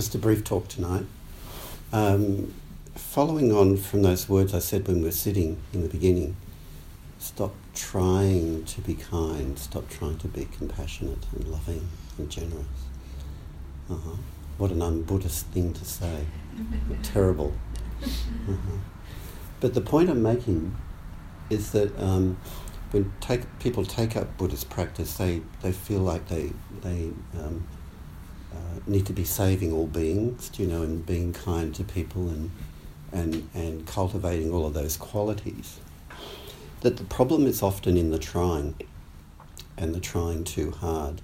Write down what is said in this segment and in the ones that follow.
Just a brief talk tonight. Um, following on from those words I said when we were sitting in the beginning, stop trying to be kind, stop trying to be compassionate and loving and generous. Uh-huh. What an un Buddhist thing to say. Terrible. Uh-huh. But the point I'm making is that um, when take, people take up Buddhist practice, they, they feel like they, they um, need to be saving all beings, you know, and being kind to people and, and, and cultivating all of those qualities. That the problem is often in the trying and the trying too hard.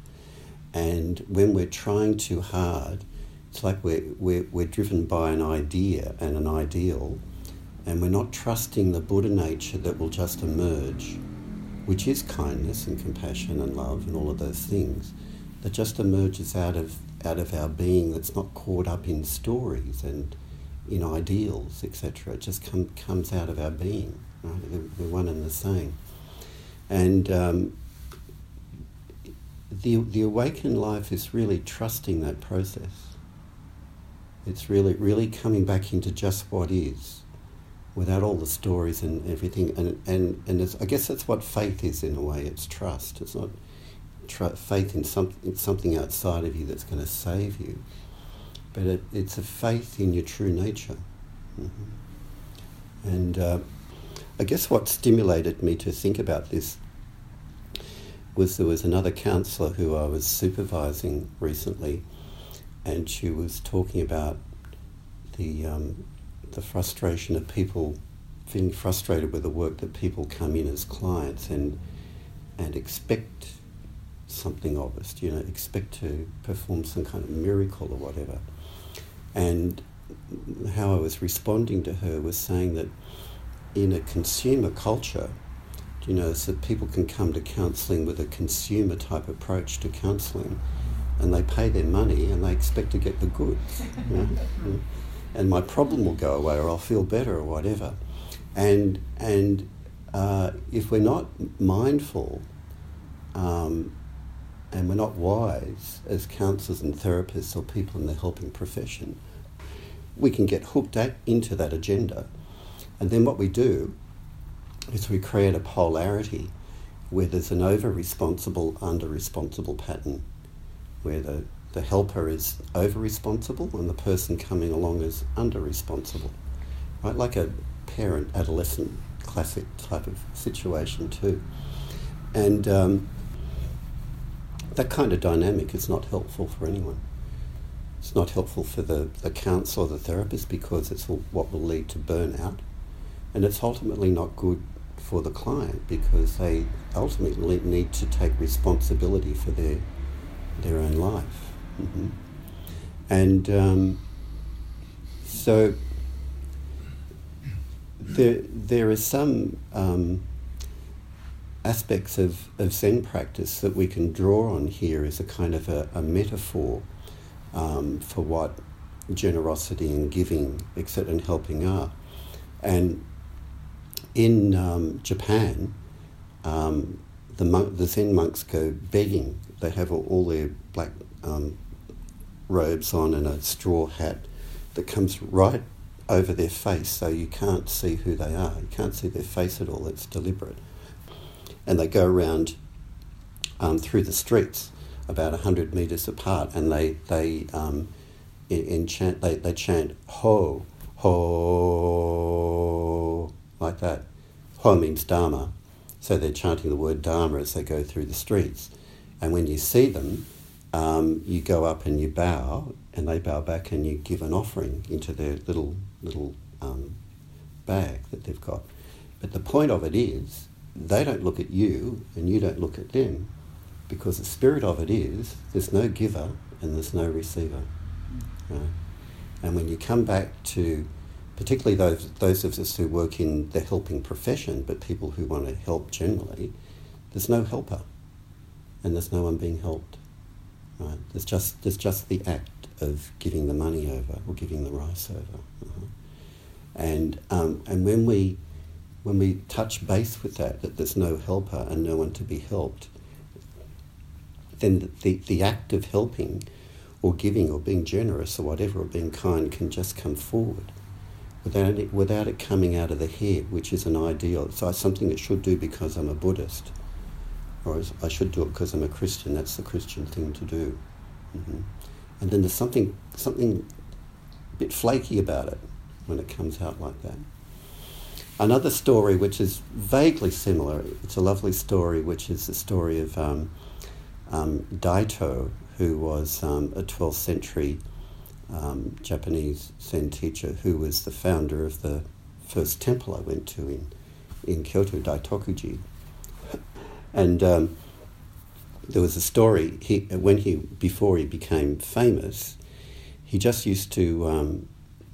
And when we're trying too hard, it's like we're, we're, we're driven by an idea and an ideal, and we're not trusting the Buddha nature that will just emerge which is kindness and compassion and love and all of those things, that just emerges out of out of our being that's not caught up in stories and in ideals, etc. It just come, comes out of our being. Right? They're, one and the same. And um, the, the awakened life is really trusting that process. It's really, really coming back into just what is without all the stories and everything. And, and, and I guess that's what faith is in a way it's trust. It's not tr- faith in, some, in something outside of you that's going to save you, but it, it's a faith in your true nature. Mm-hmm. And uh, I guess what stimulated me to think about this was there was another counsellor who I was supervising recently, and she was talking about the um, the frustration of people feeling frustrated with the work that people come in as clients and and expect something of us, you know, expect to perform some kind of miracle or whatever. And how I was responding to her was saying that in a consumer culture, you know, so people can come to counselling with a consumer type approach to counselling, and they pay their money and they expect to get the goods. You know? and my problem will go away or I'll feel better or whatever. And, and uh, if we're not mindful um, and we're not wise as counsellors and therapists or people in the helping profession, we can get hooked at, into that agenda. And then what we do is we create a polarity where there's an over responsible, under responsible pattern, where the the helper is over responsible and the person coming along is under responsible. Right? Like a parent adolescent classic type of situation, too. And um, that kind of dynamic is not helpful for anyone. It's not helpful for the, the counsellor or the therapist because it's what will lead to burnout. And it's ultimately not good for the client because they ultimately need to take responsibility for their, their own life. Mm-hmm. And um, so there, there are some um, aspects of, of Zen practice that we can draw on here as a kind of a, a metaphor um, for what generosity and giving, etc., and helping are. And in um, Japan, um, the, monk, the Zen monks go begging. They have all, all their black um, robes on and a straw hat that comes right over their face so you can't see who they are. You can't see their face at all, it's deliberate. And they go around um, through the streets about 100 metres apart and they, they, um, in, chant, they, they chant ho, ho, like that. Ho means Dharma, so they're chanting the word Dharma as they go through the streets. And when you see them, um, you go up and you bow, and they bow back, and you give an offering into their little little um, bag that they've got. But the point of it is, they don't look at you, and you don't look at them, because the spirit of it is there's no giver and there's no receiver. Right? And when you come back to, particularly those those of us who work in the helping profession, but people who want to help generally, there's no helper, and there's no one being helped. Right? There's just there's just the act of giving the money over or giving the rice over, uh-huh. and um, and when we when we touch base with that, that there's no helper and no one to be helped, then the, the, act of helping or giving or being generous or whatever or being kind can just come forward without it, without it coming out of the head, which is an ideal. It's something that should do because I'm a Buddhist, or I should do it because I'm a Christian. That's the Christian thing to do. Mm-hmm. And then there's something something a bit flaky about it when it comes out like that. Another story which is vaguely similar, it's a lovely story, which is the story of um, um, Daito, who was um, a 12th century um, Japanese Zen teacher who was the founder of the first temple I went to in, in Kyoto, Daitokuji. and um, there was a story, he, when he, before he became famous, he just used to um,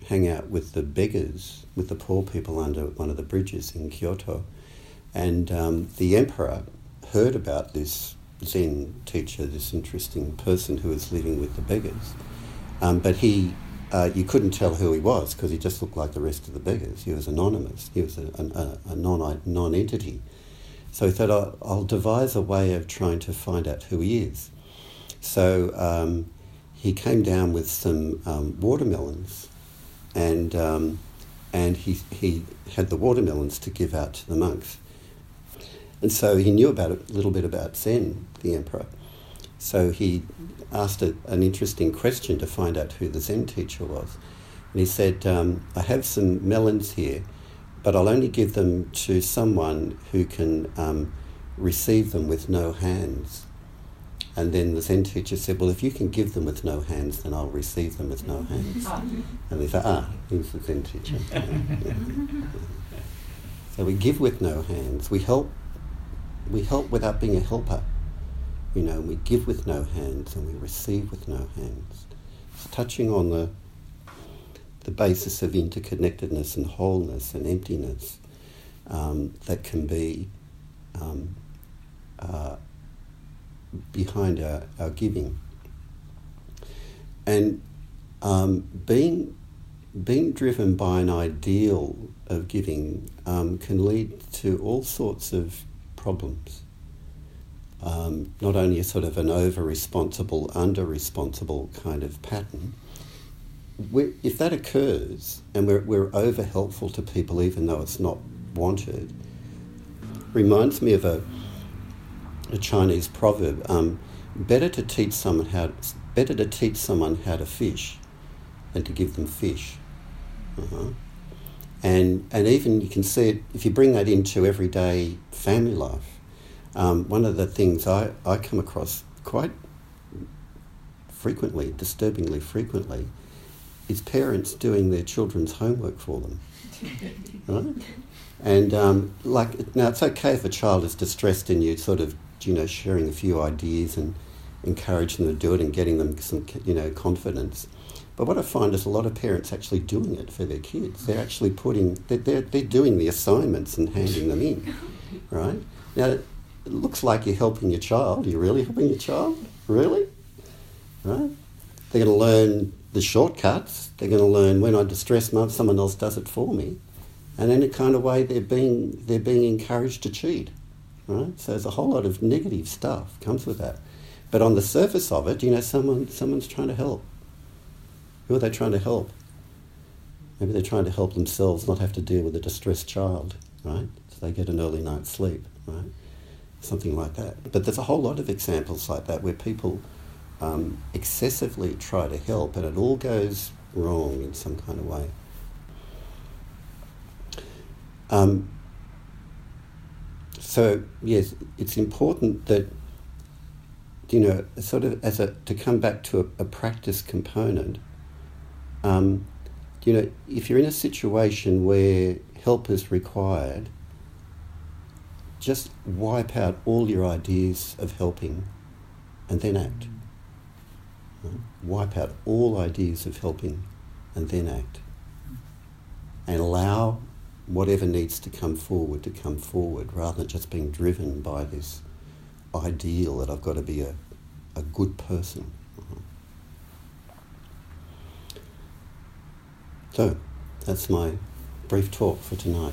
hang out with the beggars, with the poor people under one of the bridges in Kyoto. And um, the emperor heard about this Zen teacher, this interesting person who was living with the beggars. Um, but he, uh, you couldn't tell who he was because he just looked like the rest of the beggars. He was anonymous. He was a, a, a non non entity. So he thought, I'll, I'll, devise a way of trying to find out who he is. So um, he came down with some um, watermelons and, um, and he, he had the watermelons to give out to the monks. And so he knew about a little bit about Zen, the emperor. So he asked a, an interesting question to find out who the Zen teacher was. And he said, um, I have some melons here, but I'll only give them to someone who can um, receive them with no hands. And then the Zen teacher said, Well, if you can give them with no hands, then I'll receive them with no hands. and he said, Ah, he's the Zen teacher. so we give with no hands. We help, we help without being a helper. You know, we give with no hands and we receive with no hands. It's touching on the, the basis of interconnectedness and wholeness and emptiness um, that can be um, uh, behind our, our giving. And um, being, being driven by an ideal of giving um, can lead to all sorts of problems. Um, not only a sort of an over responsible, under responsible kind of pattern. we if that occurs and we're, we're over helpful to people even though it's not wanted, reminds me of a, a Chinese proverb: um, "Better to teach someone how better to teach someone how to fish than to give them fish." Uh-huh. And and even you can see it if you bring that into everyday family life. Um, one of the things I, I come across quite frequently, disturbingly frequently, is parents doing their children's homework for them. right? And um, like now, it's okay if a child is distressed and you sort of you know sharing a few ideas and encouraging them to do it and getting them some you know confidence. But what I find is a lot of parents actually doing it for their kids. They're actually putting they're, they're, they're doing the assignments and handing them in, right? Now it looks like you're helping your child. Are you really helping your child? Really? Right? They're going to learn the shortcuts. They're going to learn when I distress mum, someone else does it for me. And in a kind of way, they're being, they're being encouraged to cheat. Right? So there's a whole lot of negative stuff comes with that. But on the surface of it, you know, someone, someone's trying to help. Who are they trying to help? Maybe they're trying to help themselves not have to deal with a distressed child, right? So they get an early night's sleep, right? Something like that. But there's a whole lot of examples like that where people um, excessively try to help and it all goes wrong in some kind of way. Um, so yes, it's important that you know, sort of as a to come back to a, a practice component. Um, you know, if you're in a situation where help is required, just wipe out all your ideas of helping, and then act. Wipe out all ideas of helping, and then act. And allow whatever needs to come forward to come forward rather than just being driven by this ideal that I've got to be a, a good person. So, that's my brief talk for tonight.